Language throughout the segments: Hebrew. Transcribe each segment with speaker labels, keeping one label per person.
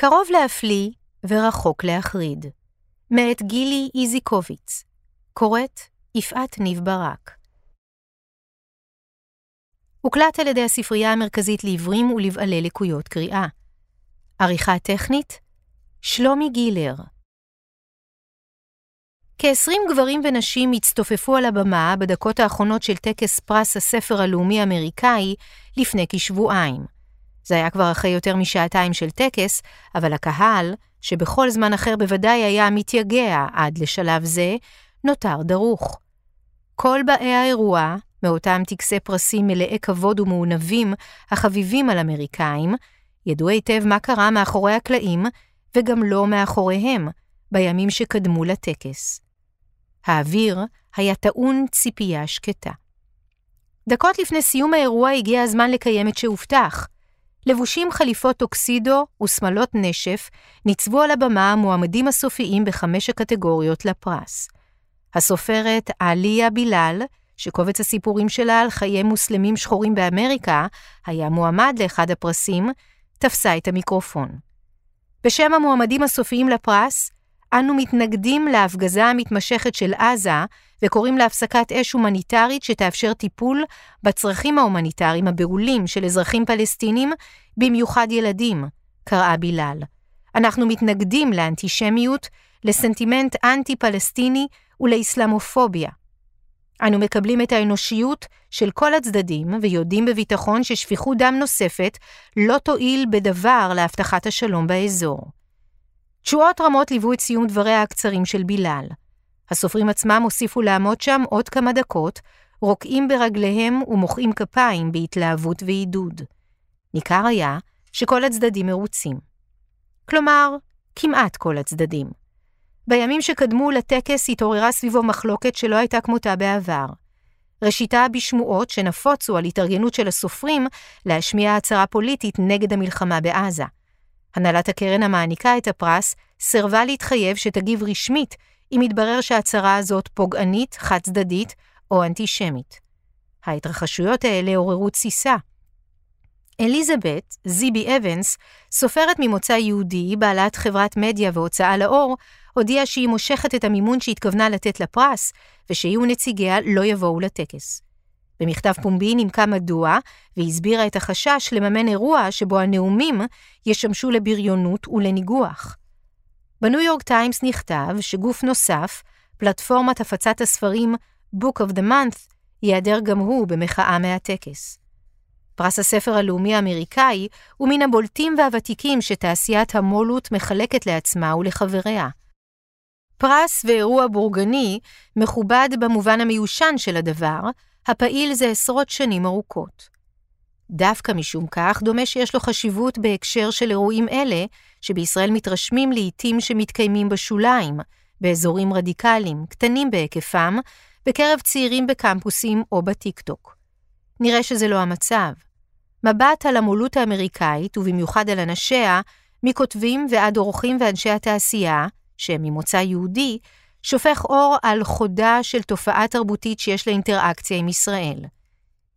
Speaker 1: קרוב להפליא ורחוק להחריד. מאת גילי איזיקוביץ. קוראת יפעת ניב ברק. הוקלט על ידי הספרייה המרכזית לעיוורים ולבעלי לקויות קריאה. עריכה טכנית שלומי גילר. כ-20 גברים ונשים הצטופפו על הבמה בדקות האחרונות של טקס פרס הספר הלאומי האמריקאי לפני כשבועיים. זה היה כבר אחרי יותר משעתיים של טקס, אבל הקהל, שבכל זמן אחר בוודאי היה מתייגע עד לשלב זה, נותר דרוך. כל באי האירוע, מאותם טקסי פרסים מלאי כבוד ומעונבים החביבים על אמריקאים, ידעו היטב מה קרה מאחורי הקלעים, וגם לא מאחוריהם, בימים שקדמו לטקס. האוויר היה טעון ציפייה שקטה. דקות לפני סיום האירוע הגיע הזמן לקיים את שהובטח. לבושים חליפות טוקסידו ושמלות נשף, ניצבו על הבמה המועמדים הסופיים בחמש הקטגוריות לפרס. הסופרת עליה בילאל, שקובץ הסיפורים שלה על חיי מוסלמים שחורים באמריקה היה מועמד לאחד הפרסים, תפסה את המיקרופון. בשם המועמדים הסופיים לפרס, אנו מתנגדים להפגזה המתמשכת של עזה וקוראים להפסקת אש הומניטרית שתאפשר טיפול בצרכים ההומניטריים הבהולים של אזרחים פלסטינים, במיוחד ילדים, קראה בילאל. אנחנו מתנגדים לאנטישמיות, לסנטימנט אנטי-פלסטיני ולאסלאמופוביה. אנו מקבלים את האנושיות של כל הצדדים ויודעים בביטחון ששפיכות דם נוספת לא תועיל בדבר להבטחת השלום באזור. תשואות רמות ליוו את סיום דבריה הקצרים של בילאל. הסופרים עצמם הוסיפו לעמוד שם עוד כמה דקות, רוקעים ברגליהם ומוחאים כפיים בהתלהבות ועידוד. ניכר היה שכל הצדדים מרוצים. כלומר, כמעט כל הצדדים. בימים שקדמו לטקס התעוררה סביבו מחלוקת שלא הייתה כמותה בעבר. ראשיתה בשמועות שנפוצו על התארגנות של הסופרים להשמיע הצהרה פוליטית נגד המלחמה בעזה. הנהלת הקרן המעניקה את הפרס סירבה להתחייב שתגיב רשמית אם יתברר שההצהרה הזאת פוגענית, חד-צדדית או אנטישמית. ההתרחשויות האלה עוררו תסיסה. אליזבת, זיבי אבנס, סופרת ממוצא יהודי, בעלת חברת מדיה והוצאה לאור, הודיעה שהיא מושכת את המימון שהתכוונה לתת לפרס, ושהיא ונציגיה לא יבואו לטקס. במכתב פומבי נימקה מדוע, והסבירה את החשש לממן אירוע שבו הנאומים ישמשו לבריונות ולניגוח. בניו יורק טיימס נכתב שגוף נוסף, פלטפורמת הפצת הספרים Book of the Month, ייעדר גם הוא במחאה מהטקס. פרס הספר הלאומי האמריקאי הוא מן הבולטים והוותיקים שתעשיית המו"לות מחלקת לעצמה ולחבריה. פרס ואירוע בורגני מכובד במובן המיושן של הדבר, הפעיל זה עשרות שנים ארוכות. דווקא משום כך, דומה שיש לו חשיבות בהקשר של אירועים אלה, שבישראל מתרשמים לעיתים שמתקיימים בשוליים, באזורים רדיקליים, קטנים בהיקפם, בקרב צעירים בקמפוסים או בטיקטוק. נראה שזה לא המצב. מבט על המולות האמריקאית, ובמיוחד על אנשיה, מכותבים ועד אורחים ואנשי התעשייה, שהם ממוצא יהודי, שופך אור על חודה של תופעה תרבותית שיש לה אינטראקציה עם ישראל.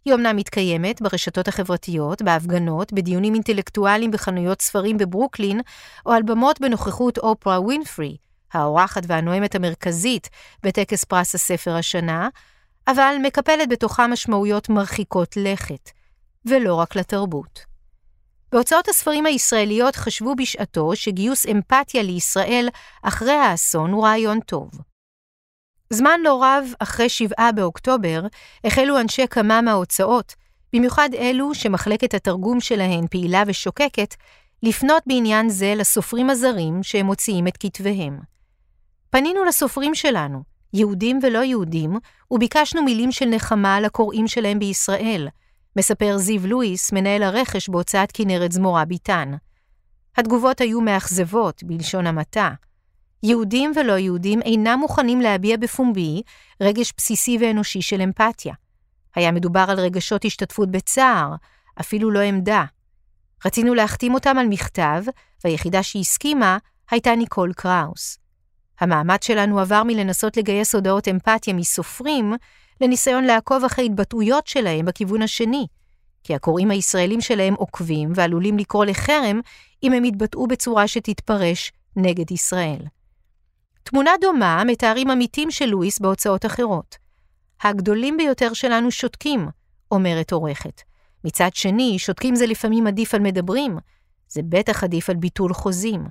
Speaker 1: היא אומנם מתקיימת ברשתות החברתיות, בהפגנות, בדיונים אינטלקטואליים בחנויות ספרים בברוקלין, או על במות בנוכחות אופרה ווינפרי, האורחת והנואמת המרכזית בטקס פרס הספר השנה, אבל מקפלת בתוכה משמעויות מרחיקות לכת, ולא רק לתרבות. בהוצאות הספרים הישראליות חשבו בשעתו שגיוס אמפתיה לישראל אחרי האסון הוא רעיון טוב. זמן לא רב אחרי שבעה באוקטובר החלו אנשי כמה מההוצאות, במיוחד אלו שמחלקת התרגום שלהן פעילה ושוקקת, לפנות בעניין זה לסופרים הזרים שהם מוציאים את כתביהם. פנינו לסופרים שלנו, יהודים ולא יהודים, וביקשנו מילים של נחמה לקוראים שלהם בישראל, מספר זיו לואיס, מנהל הרכש בהוצאת כנרת זמורה ביטן. התגובות היו מאכזבות, בלשון המעטה. יהודים ולא יהודים אינם מוכנים להביע בפומבי רגש בסיסי ואנושי של אמפתיה. היה מדובר על רגשות השתתפות בצער, אפילו לא עמדה. רצינו להחתים אותם על מכתב, והיחידה שהסכימה הייתה ניקול קראוס. המאמץ שלנו עבר מלנסות לגייס הודעות אמפתיה מסופרים, לניסיון לעקוב אחרי התבטאויות שלהם בכיוון השני. כי הקוראים הישראלים שלהם עוקבים ועלולים לקרוא לחרם אם הם יתבטאו בצורה שתתפרש נגד ישראל. תמונה דומה מתארים עמיתים של לואיס בהוצאות אחרות. הגדולים ביותר שלנו שותקים, אומרת עורכת. מצד שני, שותקים זה לפעמים עדיף על מדברים, זה בטח עדיף על ביטול חוזים.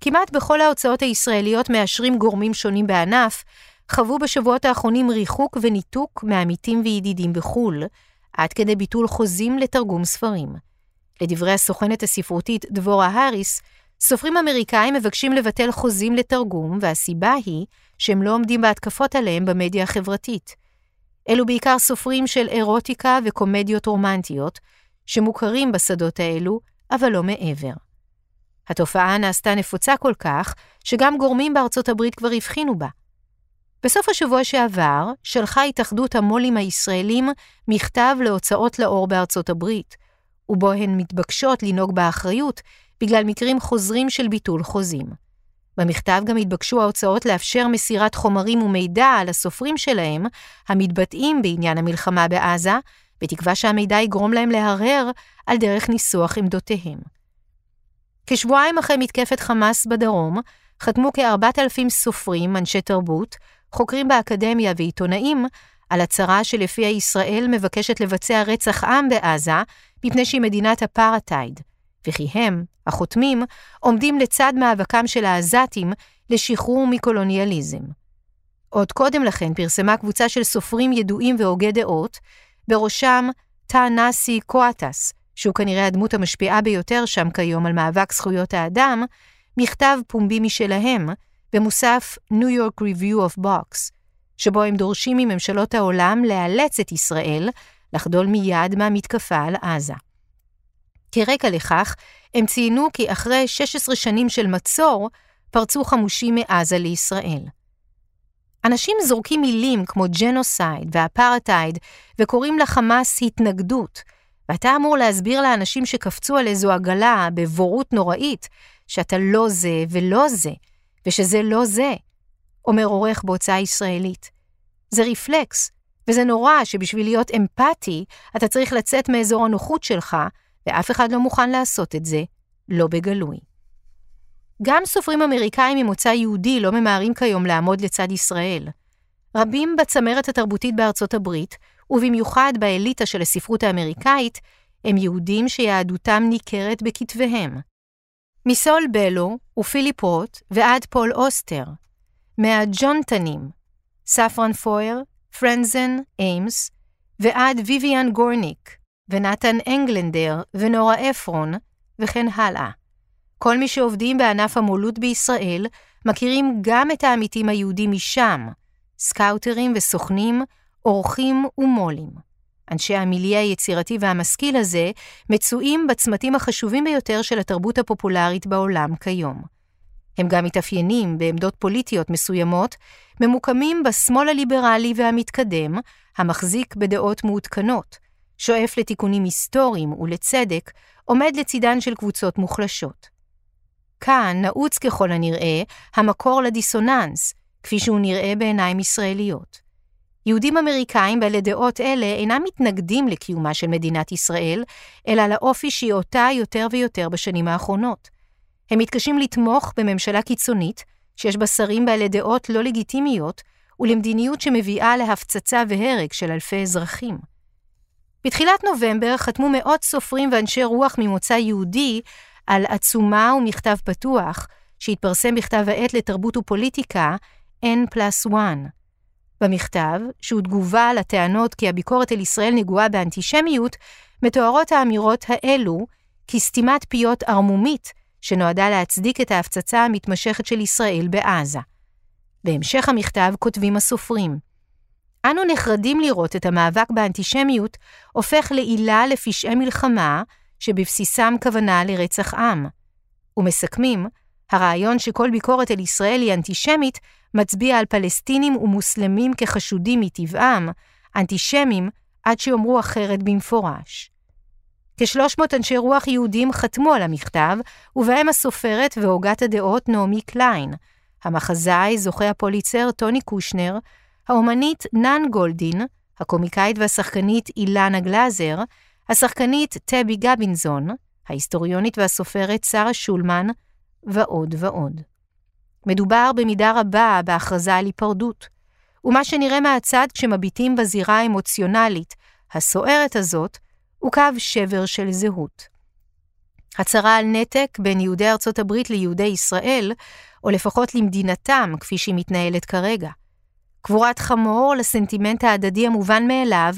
Speaker 1: כמעט בכל ההוצאות הישראליות מאשרים גורמים שונים בענף, חוו בשבועות האחרונים ריחוק וניתוק מעמיתים וידידים בחו"ל, עד כדי ביטול חוזים לתרגום ספרים. לדברי הסוכנת הספרותית דבורה האריס, סופרים אמריקאים מבקשים לבטל חוזים לתרגום, והסיבה היא שהם לא עומדים בהתקפות עליהם במדיה החברתית. אלו בעיקר סופרים של אירוטיקה וקומדיות רומנטיות, שמוכרים בשדות האלו, אבל לא מעבר. התופעה נעשתה נפוצה כל כך, שגם גורמים בארצות הברית כבר הבחינו בה. בסוף השבוע שעבר שלחה התאחדות המו"לים הישראלים מכתב להוצאות לאור בארצות הברית, ובו הן מתבקשות לנהוג באחריות בגלל מקרים חוזרים של ביטול חוזים. במכתב גם התבקשו ההוצאות לאפשר מסירת חומרים ומידע על הסופרים שלהם, המתבטאים בעניין המלחמה בעזה, בתקווה שהמידע יגרום להם להרהר על דרך ניסוח עמדותיהם. כשבועיים אחרי מתקפת חמאס בדרום, חתמו כ-4,000 סופרים, אנשי תרבות, חוקרים באקדמיה ועיתונאים, על הצהרה שלפיה ישראל מבקשת לבצע רצח עם בעזה, מפני שהיא מדינת אפרטהייד, וכי הם, החותמים, עומדים לצד מאבקם של העזתים לשחרור מקולוניאליזם. עוד קודם לכן פרסמה קבוצה של סופרים ידועים והוגי דעות, בראשם תא נאסי קואטס, שהוא כנראה הדמות המשפיעה ביותר שם כיום על מאבק זכויות האדם, מכתב פומבי משלהם, במוסף New York Review of Box, שבו הם דורשים מממשלות העולם לאלץ את ישראל לחדול מיד מהמתקפה על עזה. כרקע לכך, הם ציינו כי אחרי 16 שנים של מצור, פרצו חמושים מעזה לישראל. אנשים זורקים מילים כמו ג'נוסייד ואפרטהייד וקוראים לחמאס התנגדות, ואתה אמור להסביר לאנשים שקפצו על איזו עגלה בבורות נוראית, שאתה לא זה ולא זה, ושזה לא זה, אומר עורך בהוצאה ישראלית. זה רפלקס, וזה נורא שבשביל להיות אמפתי, אתה צריך לצאת מאזור הנוחות שלך, ואף אחד לא מוכן לעשות את זה, לא בגלוי. גם סופרים אמריקאים ממוצא יהודי לא ממהרים כיום לעמוד לצד ישראל. רבים בצמרת התרבותית בארצות הברית, ובמיוחד באליטה של הספרות האמריקאית, הם יהודים שיהדותם ניכרת בכתביהם. מסול בלו ופיליפ רוט ועד פול אוסטר, מהג'ונתנים, ספרן פויר, פרנזן, איימס, ועד ויויאן גורניק, ונתן אנגלנדר ונורה אפרון, וכן הלאה. כל מי שעובדים בענף המו"לות בישראל מכירים גם את העמיתים היהודים משם, סקאוטרים וסוכנים, אורחים ומו"לים. אנשי המיליה היצירתי והמשכיל הזה מצויים בצמתים החשובים ביותר של התרבות הפופולרית בעולם כיום. הם גם מתאפיינים בעמדות פוליטיות מסוימות, ממוקמים בשמאל הליברלי והמתקדם, המחזיק בדעות מעודכנות, שואף לתיקונים היסטוריים ולצדק, עומד לצידן של קבוצות מוחלשות. כאן נעוץ ככל הנראה המקור לדיסוננס, כפי שהוא נראה בעיניים ישראליות. יהודים אמריקאים בעלי דעות אלה אינם מתנגדים לקיומה של מדינת ישראל, אלא לאופי שהיא אותה יותר ויותר בשנים האחרונות. הם מתקשים לתמוך בממשלה קיצונית, שיש בה שרים בעלי דעות לא לגיטימיות, ולמדיניות שמביאה להפצצה והרג של אלפי אזרחים. בתחילת נובמבר חתמו מאות סופרים ואנשי רוח ממוצא יהודי על עצומה ומכתב פתוח, שהתפרסם בכתב העת לתרבות ופוליטיקה N פלוס 1. במכתב, שהוא תגובה על הטענות כי הביקורת אל ישראל נגועה באנטישמיות, מתוארות האמירות האלו כסתימת פיות ערמומית שנועדה להצדיק את ההפצצה המתמשכת של ישראל בעזה. בהמשך המכתב כותבים הסופרים, אנו נחרדים לראות את המאבק באנטישמיות הופך לעילה לפשעי מלחמה שבבסיסם כוונה לרצח עם. ומסכמים, הרעיון שכל ביקורת אל ישראל היא אנטישמית מצביע על פלסטינים ומוסלמים כחשודים מטבעם, אנטישמים, עד שיאמרו אחרת במפורש. כ-300 אנשי רוח יהודים חתמו על המכתב, ובהם הסופרת והוגת הדעות נעמי קליין, המחזאי זוכה הפוליצר טוני קושנר, האומנית נאן גולדין, הקומיקאית והשחקנית אילנה גלאזר, השחקנית טבי גבינזון, ההיסטוריונית והסופרת שרה שולמן, ועוד ועוד. מדובר במידה רבה בהכרזה על היפרדות, ומה שנראה מהצד כשמביטים בזירה האמוציונלית הסוערת הזאת, הוא קו שבר של זהות. הצהרה על נתק בין יהודי ארצות הברית ליהודי ישראל, או לפחות למדינתם כפי שהיא מתנהלת כרגע. קבורת חמור לסנטימנט ההדדי המובן מאליו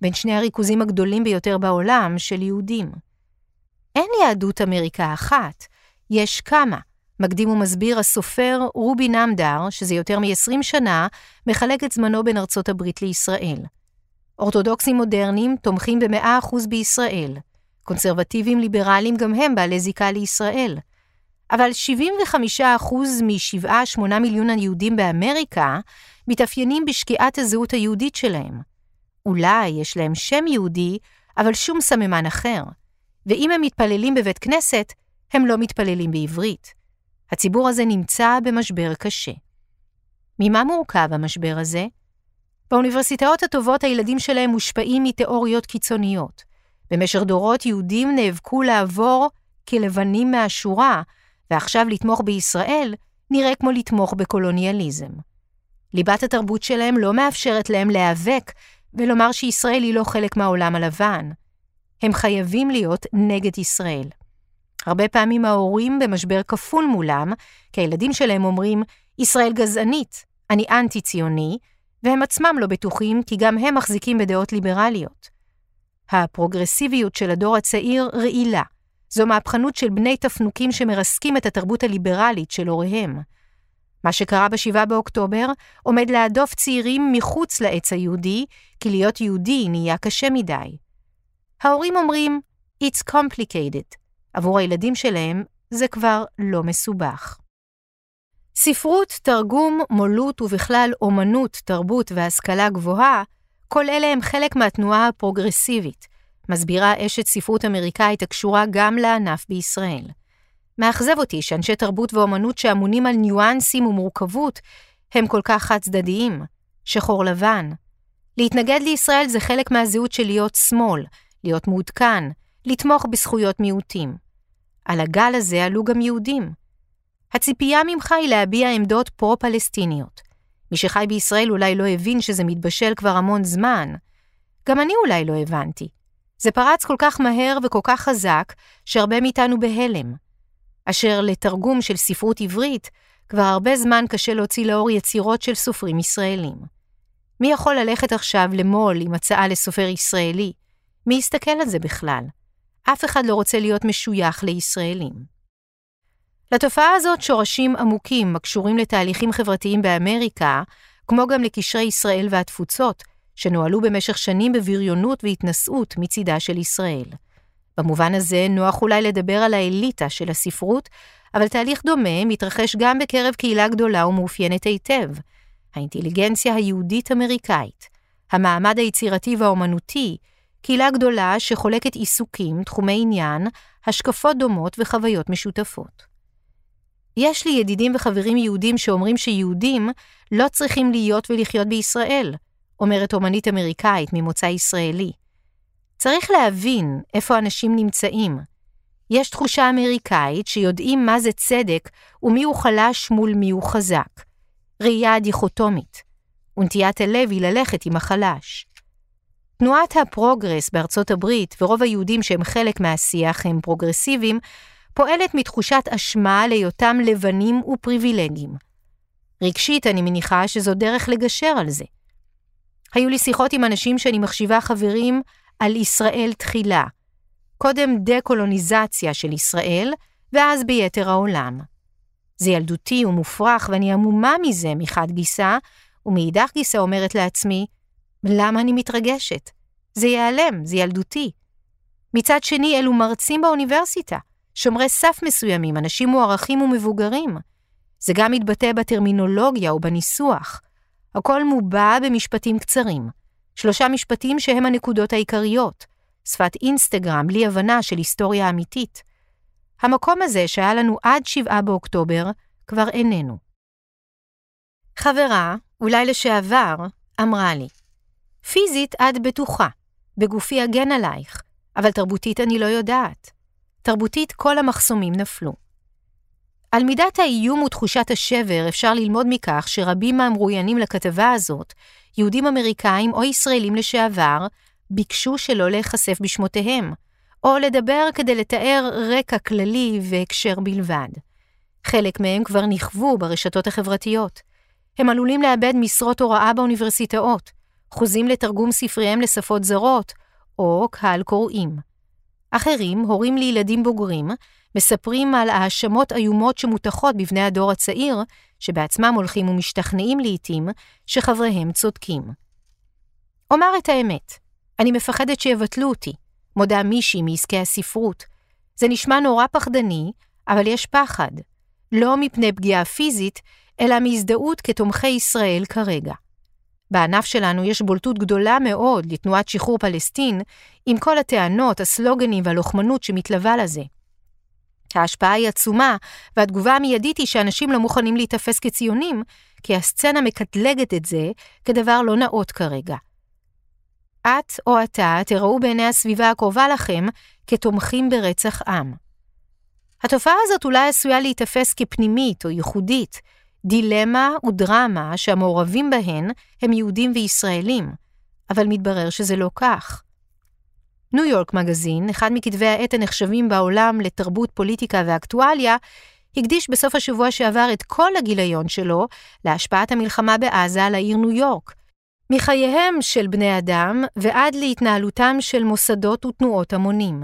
Speaker 1: בין שני הריכוזים הגדולים ביותר בעולם של יהודים. אין יהדות אמריקה אחת, יש כמה. מקדים ומסביר הסופר רובי נמדר, שזה יותר מ-20 שנה, מחלק את זמנו בין ארצות הברית לישראל. אורתודוקסים מודרניים תומכים ב-100% בישראל. קונסרבטיבים ליברליים גם הם בעלי זיקה לישראל. אבל 75% מ-7-8 מיליון היהודים באמריקה מתאפיינים בשקיעת הזהות היהודית שלהם. אולי יש להם שם יהודי, אבל שום סממן אחר. ואם הם מתפללים בבית כנסת, הם לא מתפללים בעברית. הציבור הזה נמצא במשבר קשה. ממה מורכב המשבר הזה? באוניברסיטאות הטובות הילדים שלהם מושפעים מתיאוריות קיצוניות. במשך דורות יהודים נאבקו לעבור כלבנים מהשורה, ועכשיו לתמוך בישראל נראה כמו לתמוך בקולוניאליזם. ליבת התרבות שלהם לא מאפשרת להם להיאבק ולומר שישראל היא לא חלק מהעולם הלבן. הם חייבים להיות נגד ישראל. הרבה פעמים ההורים במשבר כפול מולם, כי הילדים שלהם אומרים, ישראל גזענית, אני אנטי-ציוני, והם עצמם לא בטוחים כי גם הם מחזיקים בדעות ליברליות. הפרוגרסיביות של הדור הצעיר רעילה. זו מהפכנות של בני תפנוקים שמרסקים את התרבות הליברלית של הוריהם. מה שקרה ב-7 באוקטובר עומד להדוף צעירים מחוץ לעץ היהודי, כי להיות יהודי נהיה קשה מדי. ההורים אומרים, It's complicated. עבור הילדים שלהם זה כבר לא מסובך. ספרות, תרגום, מולות ובכלל אומנות, תרבות והשכלה גבוהה, כל אלה הם חלק מהתנועה הפרוגרסיבית, מסבירה אשת ספרות אמריקאית הקשורה גם לענף בישראל. מאכזב אותי שאנשי תרבות ואומנות שאמונים על ניואנסים ומורכבות הם כל כך חד-צדדיים, שחור לבן. להתנגד לישראל זה חלק מהזהות של להיות שמאל, להיות מעודכן, לתמוך בזכויות מיעוטים. על הגל הזה עלו גם יהודים. הציפייה ממך היא להביע עמדות פרו-פלסטיניות. מי שחי בישראל אולי לא הבין שזה מתבשל כבר המון זמן. גם אני אולי לא הבנתי. זה פרץ כל כך מהר וכל כך חזק, שהרבה מאיתנו בהלם. אשר לתרגום של ספרות עברית, כבר הרבה זמן קשה להוציא לאור יצירות של סופרים ישראלים. מי יכול ללכת עכשיו למו"ל עם הצעה לסופר ישראלי? מי יסתכל על זה בכלל? אף אחד לא רוצה להיות משוייך לישראלים. לתופעה הזאת שורשים עמוקים הקשורים לתהליכים חברתיים באמריקה, כמו גם לקשרי ישראל והתפוצות, שנוהלו במשך שנים בבריונות והתנשאות מצידה של ישראל. במובן הזה נוח אולי לדבר על האליטה של הספרות, אבל תהליך דומה מתרחש גם בקרב קהילה גדולה ומאופיינת היטב, האינטליגנציה היהודית-אמריקאית, המעמד היצירתי והאומנותי, קהילה גדולה שחולקת עיסוקים, תחומי עניין, השקפות דומות וחוויות משותפות. יש לי ידידים וחברים יהודים שאומרים שיהודים לא צריכים להיות ולחיות בישראל, אומרת אומנית אמריקאית ממוצא ישראלי. צריך להבין איפה אנשים נמצאים. יש תחושה אמריקאית שיודעים מה זה צדק הוא חלש מול הוא חזק. ראייה דיכוטומית. ונטיית הלב היא ללכת עם החלש. תנועת הפרוגרס בארצות הברית ורוב היהודים שהם חלק מהשיח הם פרוגרסיביים, פועלת מתחושת אשמה על היותם לבנים ופריבילגיים. רגשית אני מניחה שזו דרך לגשר על זה. היו לי שיחות עם אנשים שאני מחשיבה חברים על ישראל תחילה, קודם דה-קולוניזציה של ישראל, ואז ביתר העולם. זה ילדותי ומופרך ואני עמומה מזה מחד גיסא, ומאידך גיסא אומרת לעצמי, למה אני מתרגשת? זה ייעלם, זה ילדותי. מצד שני, אלו מרצים באוניברסיטה, שומרי סף מסוימים, אנשים מוערכים ומבוגרים. זה גם מתבטא בטרמינולוגיה ובניסוח. הכל מובע במשפטים קצרים. שלושה משפטים שהם הנקודות העיקריות. שפת אינסטגרם בלי הבנה של היסטוריה אמיתית. המקום הזה שהיה לנו עד 7 באוקטובר, כבר איננו. חברה, אולי לשעבר, אמרה לי, פיזית את בטוחה, בגופי אגן עלייך, אבל תרבותית אני לא יודעת. תרבותית כל המחסומים נפלו. על מידת האיום ותחושת השבר אפשר ללמוד מכך שרבים מהמרואיינים לכתבה הזאת, יהודים אמריקאים או ישראלים לשעבר, ביקשו שלא להיחשף בשמותיהם, או לדבר כדי לתאר רקע כללי והקשר בלבד. חלק מהם כבר נכוו ברשתות החברתיות. הם עלולים לאבד משרות הוראה באוניברסיטאות, חוזים לתרגום ספריהם לשפות זרות, או קהל קוראים. אחרים, הורים לילדים בוגרים, מספרים על האשמות איומות שמוטחות בבני הדור הצעיר, שבעצמם הולכים ומשתכנעים לעתים שחבריהם צודקים. אומר את האמת, אני מפחדת שיבטלו אותי, מודה מישהי מעסקי הספרות. זה נשמע נורא פחדני, אבל יש פחד. לא מפני פגיעה פיזית, אלא מהזדהות כתומכי ישראל כרגע. בענף שלנו יש בולטות גדולה מאוד לתנועת שחרור פלסטין, עם כל הטענות, הסלוגנים והלוחמנות שמתלווה לזה. ההשפעה היא עצומה, והתגובה המיידית היא שאנשים לא מוכנים להיתפס כציונים, כי הסצנה מקטלגת את זה כדבר לא נאות כרגע. את או אתה תראו בעיני הסביבה הקרובה לכם כתומכים ברצח עם. התופעה הזאת אולי עשויה להיתפס כפנימית או ייחודית, דילמה ודרמה שהמעורבים בהן הם יהודים וישראלים, אבל מתברר שזה לא כך. ניו יורק מגזין, אחד מכתבי העת הנחשבים בעולם לתרבות, פוליטיקה ואקטואליה, הקדיש בסוף השבוע שעבר את כל הגיליון שלו להשפעת המלחמה בעזה על העיר ניו יורק, מחייהם של בני אדם ועד להתנהלותם של מוסדות ותנועות המונים.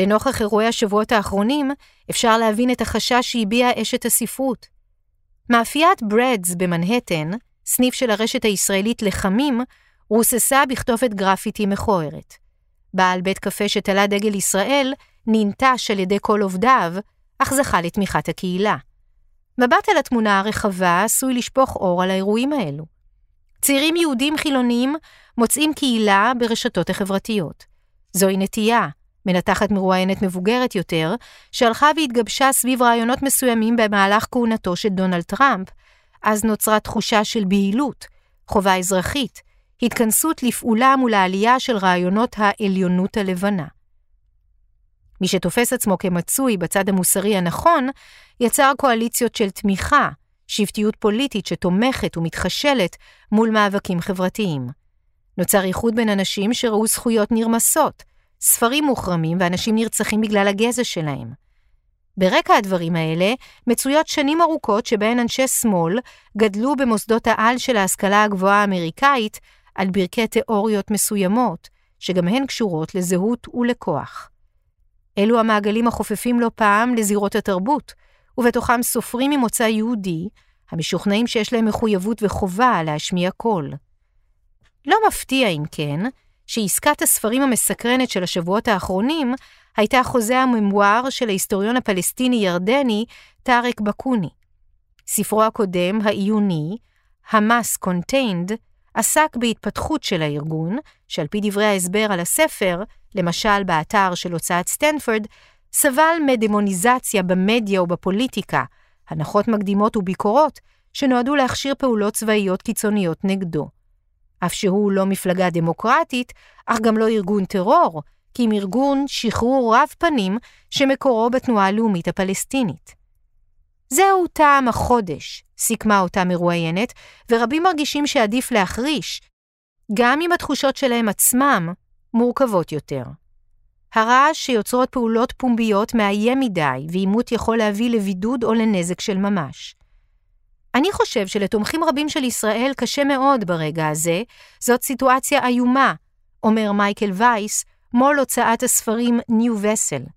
Speaker 1: לנוכח אירועי השבועות האחרונים, אפשר להבין את החשש שהביעה אשת הספרות. מאפיית ברדס במנהטן, סניף של הרשת הישראלית לחמים, רוססה בכתובת גרפיטי מכוערת. בעל בית קפה שתלה דגל ישראל ננטש על ידי כל עובדיו, אך זכה לתמיכת הקהילה. מבט על התמונה הרחבה עשוי לשפוך אור על האירועים האלו. צעירים יהודים חילוניים מוצאים קהילה ברשתות החברתיות. זוהי נטייה, מנתחת מרואיינת מבוגרת יותר, שהלכה והתגבשה סביב רעיונות מסוימים במהלך כהונתו של דונלד טראמפ, אז נוצרה תחושה של בהילות, חובה אזרחית, התכנסות לפעולה מול העלייה של רעיונות העליונות הלבנה. מי שתופס עצמו כמצוי בצד המוסרי הנכון, יצר קואליציות של תמיכה, שבטיות פוליטית שתומכת ומתחשלת מול מאבקים חברתיים. נוצר איחוד בין אנשים שראו זכויות נרמסות, ספרים מוחרמים ואנשים נרצחים בגלל הגזע שלהם. ברקע הדברים האלה מצויות שנים ארוכות שבהן אנשי שמאל גדלו במוסדות העל של ההשכלה הגבוהה האמריקאית על ברכי תיאוריות מסוימות, שגם הן קשורות לזהות ולכוח. אלו המעגלים החופפים לא פעם לזירות התרבות, ובתוכם סופרים ממוצא יהודי, המשוכנעים שיש להם מחויבות וחובה להשמיע קול. לא מפתיע, אם כן, שעסקת הספרים המסקרנת של השבועות האחרונים הייתה חוזה הממואר של ההיסטוריון הפלסטיני-ירדני טארק בעקוני. ספרו הקודם, העיוני, Hamas Contained, עסק בהתפתחות של הארגון, שעל פי דברי ההסבר על הספר, למשל באתר של הוצאת סטנפורד, סבל מדמוניזציה במדיה ובפוליטיקה, הנחות מקדימות וביקורות, שנועדו להכשיר פעולות צבאיות קיצוניות נגדו. אף שהוא לא מפלגה דמוקרטית, אך גם לא ארגון טרור, כי אם ארגון שחרור רב פנים שמקורו בתנועה הלאומית הפלסטינית. זהו טעם החודש, סיכמה אותה מרואיינת, ורבים מרגישים שעדיף להחריש, גם אם התחושות שלהם עצמם מורכבות יותר. הרעש שיוצרות פעולות פומביות מאיים מדי, ועימות יכול להביא לבידוד או לנזק של ממש. אני חושב שלתומכים רבים של ישראל קשה מאוד ברגע הזה, זאת סיטואציה איומה, אומר מייקל וייס, מו"ל הוצאת הספרים New Vessel.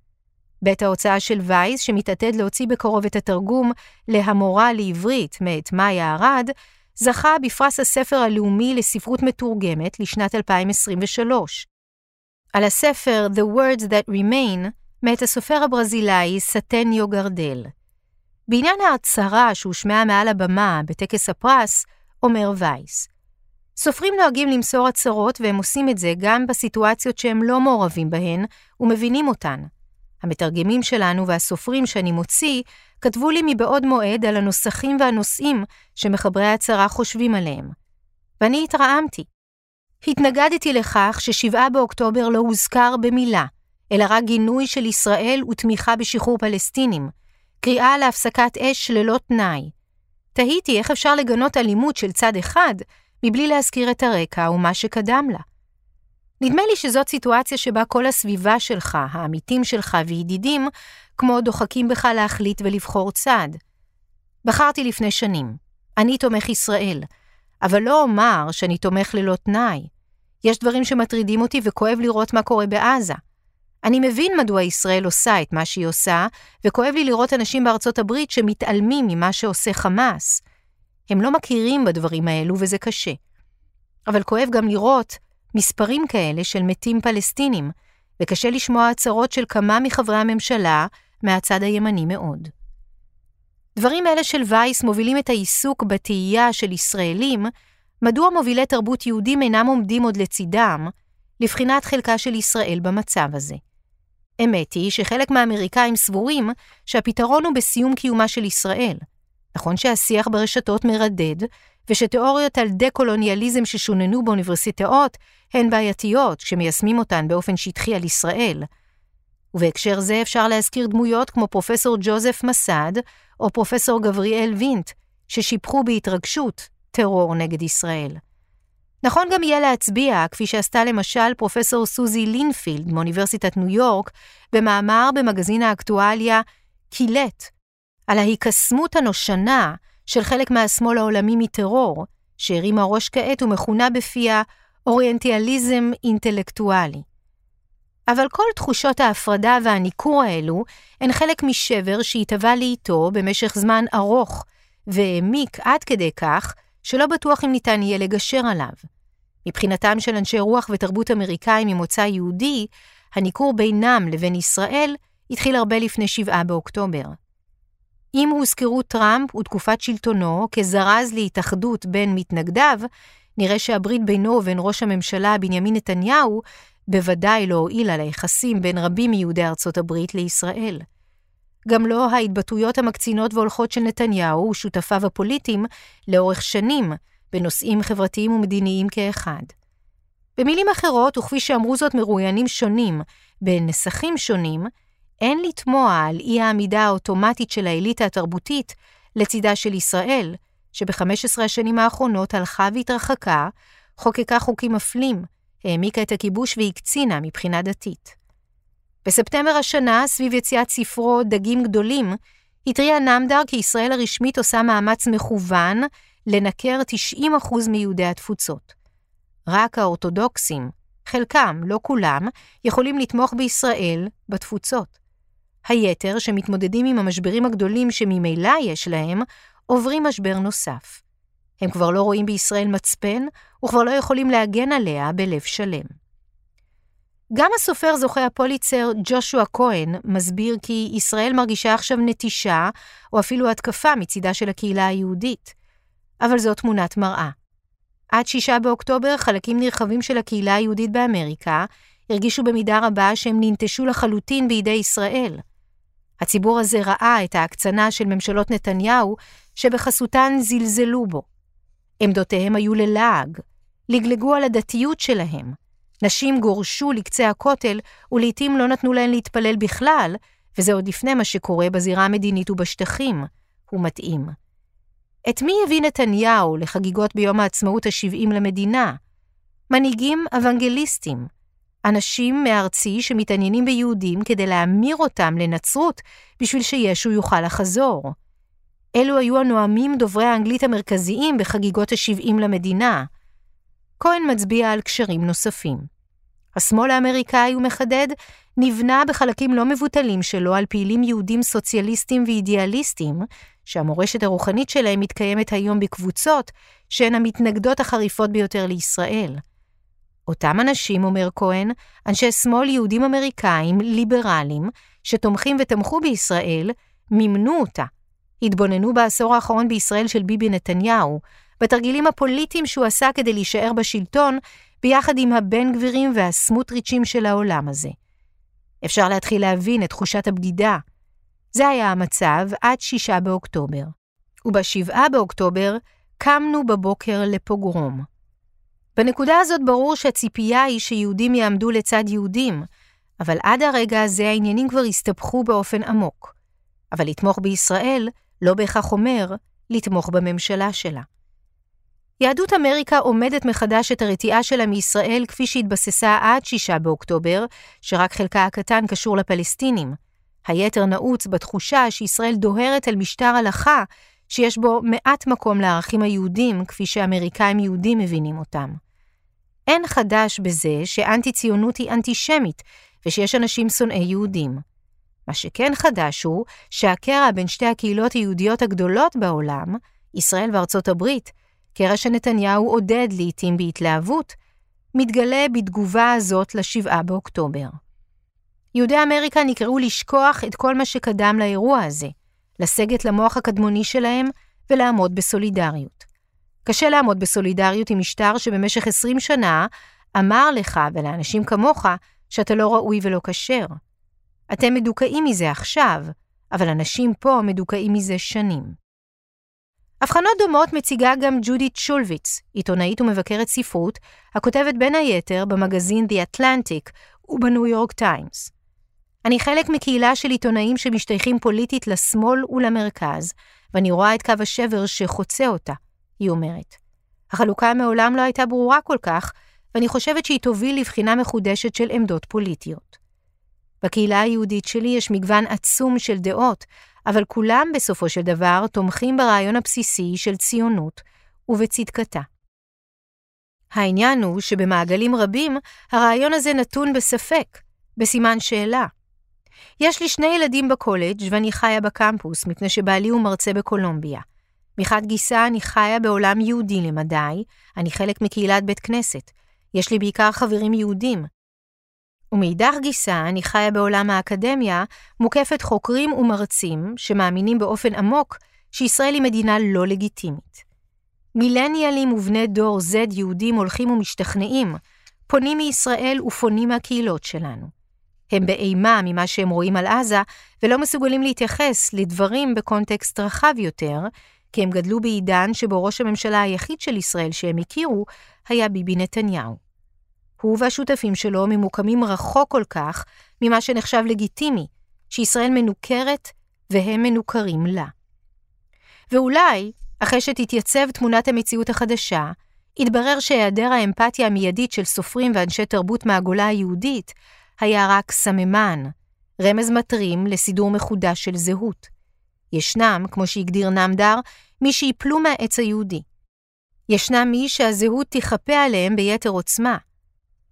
Speaker 1: בית ההוצאה של וייס, שמתעתד להוציא בקרוב את התרגום להמורה לעברית מאת מאיה ארד, זכה בפרס הספר הלאומי לספרות מתורגמת לשנת 2023. על הספר The Words That Remain, מאת הסופר הברזילאי סטניו גרדל. בעניין ההצהרה שהושמעה מעל הבמה בטקס הפרס, אומר וייס, סופרים נוהגים למסור הצהרות והם עושים את זה גם בסיטואציות שהם לא מעורבים בהן ומבינים אותן. המתרגמים שלנו והסופרים שאני מוציא כתבו לי מבעוד מועד על הנוסחים והנושאים שמחברי ההצהרה חושבים עליהם. ואני התרעמתי. התנגדתי לכך ששבעה באוקטובר לא הוזכר במילה, אלא רק גינוי של ישראל ותמיכה בשחרור פלסטינים, קריאה להפסקת אש ללא תנאי. תהיתי איך אפשר לגנות אלימות של צד אחד מבלי להזכיר את הרקע ומה שקדם לה. נדמה לי שזאת סיטואציה שבה כל הסביבה שלך, העמיתים שלך וידידים, כמו דוחקים בך להחליט ולבחור צד. בחרתי לפני שנים. אני תומך ישראל, אבל לא אומר שאני תומך ללא תנאי. יש דברים שמטרידים אותי וכואב לראות מה קורה בעזה. אני מבין מדוע ישראל עושה את מה שהיא עושה, וכואב לי לראות אנשים בארצות הברית שמתעלמים ממה שעושה חמאס. הם לא מכירים בדברים האלו וזה קשה. אבל כואב גם לראות מספרים כאלה של מתים פלסטינים, וקשה לשמוע הצהרות של כמה מחברי הממשלה מהצד הימני מאוד. דברים אלה של וייס מובילים את העיסוק בתהייה של ישראלים, מדוע מובילי תרבות יהודים אינם עומדים עוד לצידם, לבחינת חלקה של ישראל במצב הזה. אמת היא שחלק מהאמריקאים סבורים שהפתרון הוא בסיום קיומה של ישראל. נכון שהשיח ברשתות מרדד, ושתיאוריות על דה-קולוניאליזם ששוננו באוניברסיטאות הן בעייתיות כשמיישמים אותן באופן שטחי על ישראל. ובהקשר זה אפשר להזכיר דמויות כמו פרופסור ג'וזף מסד או פרופסור גבריאל וינט, ששיבחו בהתרגשות טרור נגד ישראל. נכון גם יהיה להצביע, כפי שעשתה למשל פרופסור סוזי לינפילד מאוניברסיטת ניו יורק, במאמר במגזין האקטואליה קילט, על ההיקסמות הנושנה של חלק מהשמאל העולמי מטרור, שהרימה ראש כעת ומכונה בפיה אוריינטיאליזם אינטלקטואלי. אבל כל תחושות ההפרדה והניכור האלו הן חלק משבר שהתהווה לאיתו במשך זמן ארוך, והעמיק עד כדי כך שלא בטוח אם ניתן יהיה לגשר עליו. מבחינתם של אנשי רוח ותרבות אמריקאים ממוצא יהודי, הניכור בינם לבין ישראל התחיל הרבה לפני 7 באוקטובר. אם הוזכרו טראמפ ותקופת שלטונו כזרז להתאחדות בין מתנגדיו, נראה שהברית בינו ובין ראש הממשלה בנימין נתניהו בוודאי לא הועילה ליחסים בין רבים מיהודי ארצות הברית לישראל. גם לא ההתבטאויות המקצינות והולכות של נתניהו ושותפיו הפוליטיים לאורך שנים בנושאים חברתיים ומדיניים כאחד. במילים אחרות, וכפי שאמרו זאת מרואיינים שונים, בנסחים שונים, אין לתמוה על אי העמידה האוטומטית של האליטה התרבותית לצידה של ישראל, שב-15 השנים האחרונות הלכה והתרחקה, חוקקה חוקים מפלים, העמיקה את הכיבוש והקצינה מבחינה דתית. בספטמבר השנה, סביב יציאת ספרו "דגים גדולים", התריע נמדר כי ישראל הרשמית עושה מאמץ מכוון לנקר 90% מיהודי התפוצות. רק האורתודוקסים, חלקם, לא כולם, יכולים לתמוך בישראל בתפוצות. היתר, שמתמודדים עם המשברים הגדולים שממילא יש להם, עוברים משבר נוסף. הם כבר לא רואים בישראל מצפן, וכבר לא יכולים להגן עליה בלב שלם. גם הסופר זוכה הפוליצר ג'ושוע כהן מסביר כי ישראל מרגישה עכשיו נטישה, או אפילו התקפה מצידה של הקהילה היהודית. אבל זו תמונת מראה. עד שישה באוקטובר, חלקים נרחבים של הקהילה היהודית באמריקה הרגישו במידה רבה שהם ננטשו לחלוטין בידי ישראל. הציבור הזה ראה את ההקצנה של ממשלות נתניהו, שבחסותן זלזלו בו. עמדותיהם היו ללעג, לגלגו על הדתיות שלהם. נשים גורשו לקצה הכותל, ולעיתים לא נתנו להן להתפלל בכלל, וזה עוד לפני מה שקורה בזירה המדינית ובשטחים. הוא מתאים. את מי הביא נתניהו לחגיגות ביום העצמאות ה-70 למדינה? מנהיגים אוונגליסטים, אנשים מארצי שמתעניינים ביהודים כדי להמיר אותם לנצרות בשביל שישו יוכל לחזור. אלו היו הנואמים דוברי האנגלית המרכזיים בחגיגות ה-70 למדינה. כהן מצביע על קשרים נוספים. השמאל האמריקאי, הוא מחדד, נבנה בחלקים לא מבוטלים שלו על פעילים יהודים סוציאליסטים ואידיאליסטים, שהמורשת הרוחנית שלהם מתקיימת היום בקבוצות שהן המתנגדות החריפות ביותר לישראל. אותם אנשים, אומר כהן, אנשי שמאל יהודים אמריקאים, ליברליים, שתומכים ותמכו בישראל, מימנו אותה. התבוננו בעשור האחרון בישראל של ביבי נתניהו, בתרגילים הפוליטיים שהוא עשה כדי להישאר בשלטון, ביחד עם הבן גבירים והסמוטריצ'ים של העולם הזה. אפשר להתחיל להבין את תחושת הבגידה. זה היה המצב עד שישה באוקטובר. ובשבעה באוקטובר קמנו בבוקר לפוגרום. בנקודה הזאת ברור שהציפייה היא שיהודים יעמדו לצד יהודים, אבל עד הרגע הזה העניינים כבר הסתבכו באופן עמוק. אבל לתמוך בישראל לא בהכרח אומר לתמוך בממשלה שלה. יהדות אמריקה עומדת מחדש את הרתיעה שלה מישראל כפי שהתבססה עד 6 באוקטובר, שרק חלקה הקטן קשור לפלסטינים. היתר נעוץ בתחושה שישראל דוהרת אל משטר הלכה שיש בו מעט מקום לערכים היהודים כפי שאמריקאים יהודים מבינים אותם. אין חדש בזה שאנטי-ציונות היא אנטישמית ושיש אנשים שונאי יהודים. מה שכן חדש הוא שהקרע בין שתי הקהילות היהודיות הגדולות בעולם, ישראל וארצות הברית, קרע שנתניהו עודד לעתים בהתלהבות, מתגלה בתגובה הזאת ל-7 באוקטובר. יהודי אמריקה נקראו לשכוח את כל מה שקדם לאירוע הזה, לסגת למוח הקדמוני שלהם ולעמוד בסולידריות. קשה לעמוד בסולידריות עם משטר שבמשך 20 שנה אמר לך ולאנשים כמוך שאתה לא ראוי ולא כשר. אתם מדוכאים מזה עכשיו, אבל אנשים פה מדוכאים מזה שנים. הבחנות דומות מציגה גם ג'ודית שולביץ, עיתונאית ומבקרת ספרות, הכותבת בין היתר במגזין The Atlantic ובניו יורק טיימס. אני חלק מקהילה של עיתונאים שמשתייכים פוליטית לשמאל ולמרכז, ואני רואה את קו השבר שחוצה אותה, היא אומרת. החלוקה מעולם לא הייתה ברורה כל כך, ואני חושבת שהיא תוביל לבחינה מחודשת של עמדות פוליטיות. בקהילה היהודית שלי יש מגוון עצום של דעות, אבל כולם בסופו של דבר תומכים ברעיון הבסיסי של ציונות ובצדקתה. העניין הוא שבמעגלים רבים הרעיון הזה נתון בספק, בסימן שאלה. יש לי שני ילדים בקולג' ואני חיה בקמפוס, מפני שבעלי הוא מרצה בקולומביה. מחד גיסא אני חיה בעולם יהודי למדי, אני חלק מקהילת בית כנסת. יש לי בעיקר חברים יהודים. ומאידך גיסא אני חיה בעולם האקדמיה, מוקפת חוקרים ומרצים שמאמינים באופן עמוק שישראל היא מדינה לא לגיטימית. מילניאלים ובני דור Z יהודים הולכים ומשתכנעים, פונים מישראל ופונים מהקהילות שלנו. הם באימה ממה שהם רואים על עזה, ולא מסוגלים להתייחס לדברים בקונטקסט רחב יותר, כי הם גדלו בעידן שבו ראש הממשלה היחיד של ישראל שהם הכירו, היה ביבי נתניהו. הוא והשותפים שלו ממוקמים רחוק כל כך ממה שנחשב לגיטימי, שישראל מנוכרת והם מנוכרים לה. ואולי, אחרי שתתייצב תמונת המציאות החדשה, יתברר שהיעדר האמפתיה המיידית של סופרים ואנשי תרבות מהגולה היהודית היה רק סממן, רמז מטרים לסידור מחודש של זהות. ישנם, כמו שהגדיר נמדר, מי שיפלו מהעץ היהודי. ישנם מי שהזהות תיכפה עליהם ביתר עוצמה.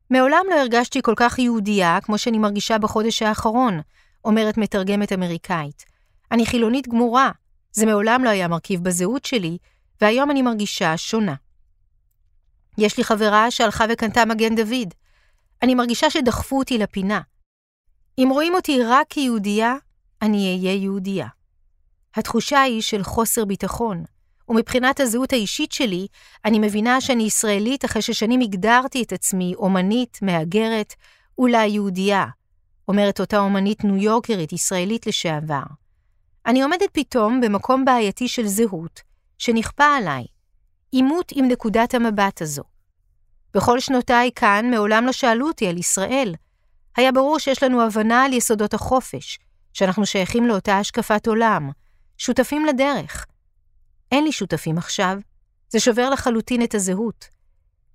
Speaker 1: מעולם לא הרגשתי כל כך יהודייה כמו שאני מרגישה בחודש האחרון, אומרת מתרגמת אמריקאית. אני חילונית גמורה, זה מעולם לא היה מרכיב בזהות שלי, והיום אני מרגישה שונה. יש לי חברה שהלכה וקנתה מגן דוד. אני מרגישה שדחפו אותי לפינה. אם רואים אותי רק כיהודייה, אני אהיה יהודייה. התחושה היא של חוסר ביטחון, ומבחינת הזהות האישית שלי, אני מבינה שאני ישראלית אחרי ששנים הגדרתי את עצמי אומנית, מהגרת, אולי יהודייה, אומרת אותה אומנית ניו יורקרית ישראלית לשעבר. אני עומדת פתאום במקום בעייתי של זהות, שנכפה עליי. עימות עם נקודת המבט הזו. בכל שנותיי כאן מעולם לא שאלו אותי על ישראל. היה ברור שיש לנו הבנה על יסודות החופש, שאנחנו שייכים לאותה השקפת עולם, שותפים לדרך. אין לי שותפים עכשיו, זה שובר לחלוטין את הזהות.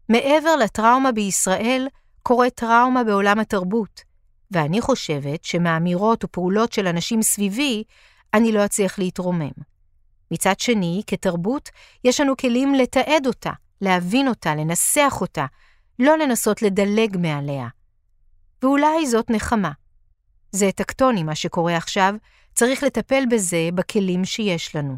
Speaker 1: מעבר לטראומה בישראל, קורית טראומה בעולם התרבות, ואני חושבת שמאמירות ופעולות של אנשים סביבי, אני לא אצליח להתרומם. מצד שני, כתרבות, יש לנו כלים לתעד אותה, להבין אותה, לנסח אותה, לא לנסות לדלג מעליה. ואולי זאת נחמה. זה טקטוני מה שקורה עכשיו, צריך לטפל בזה בכלים שיש לנו.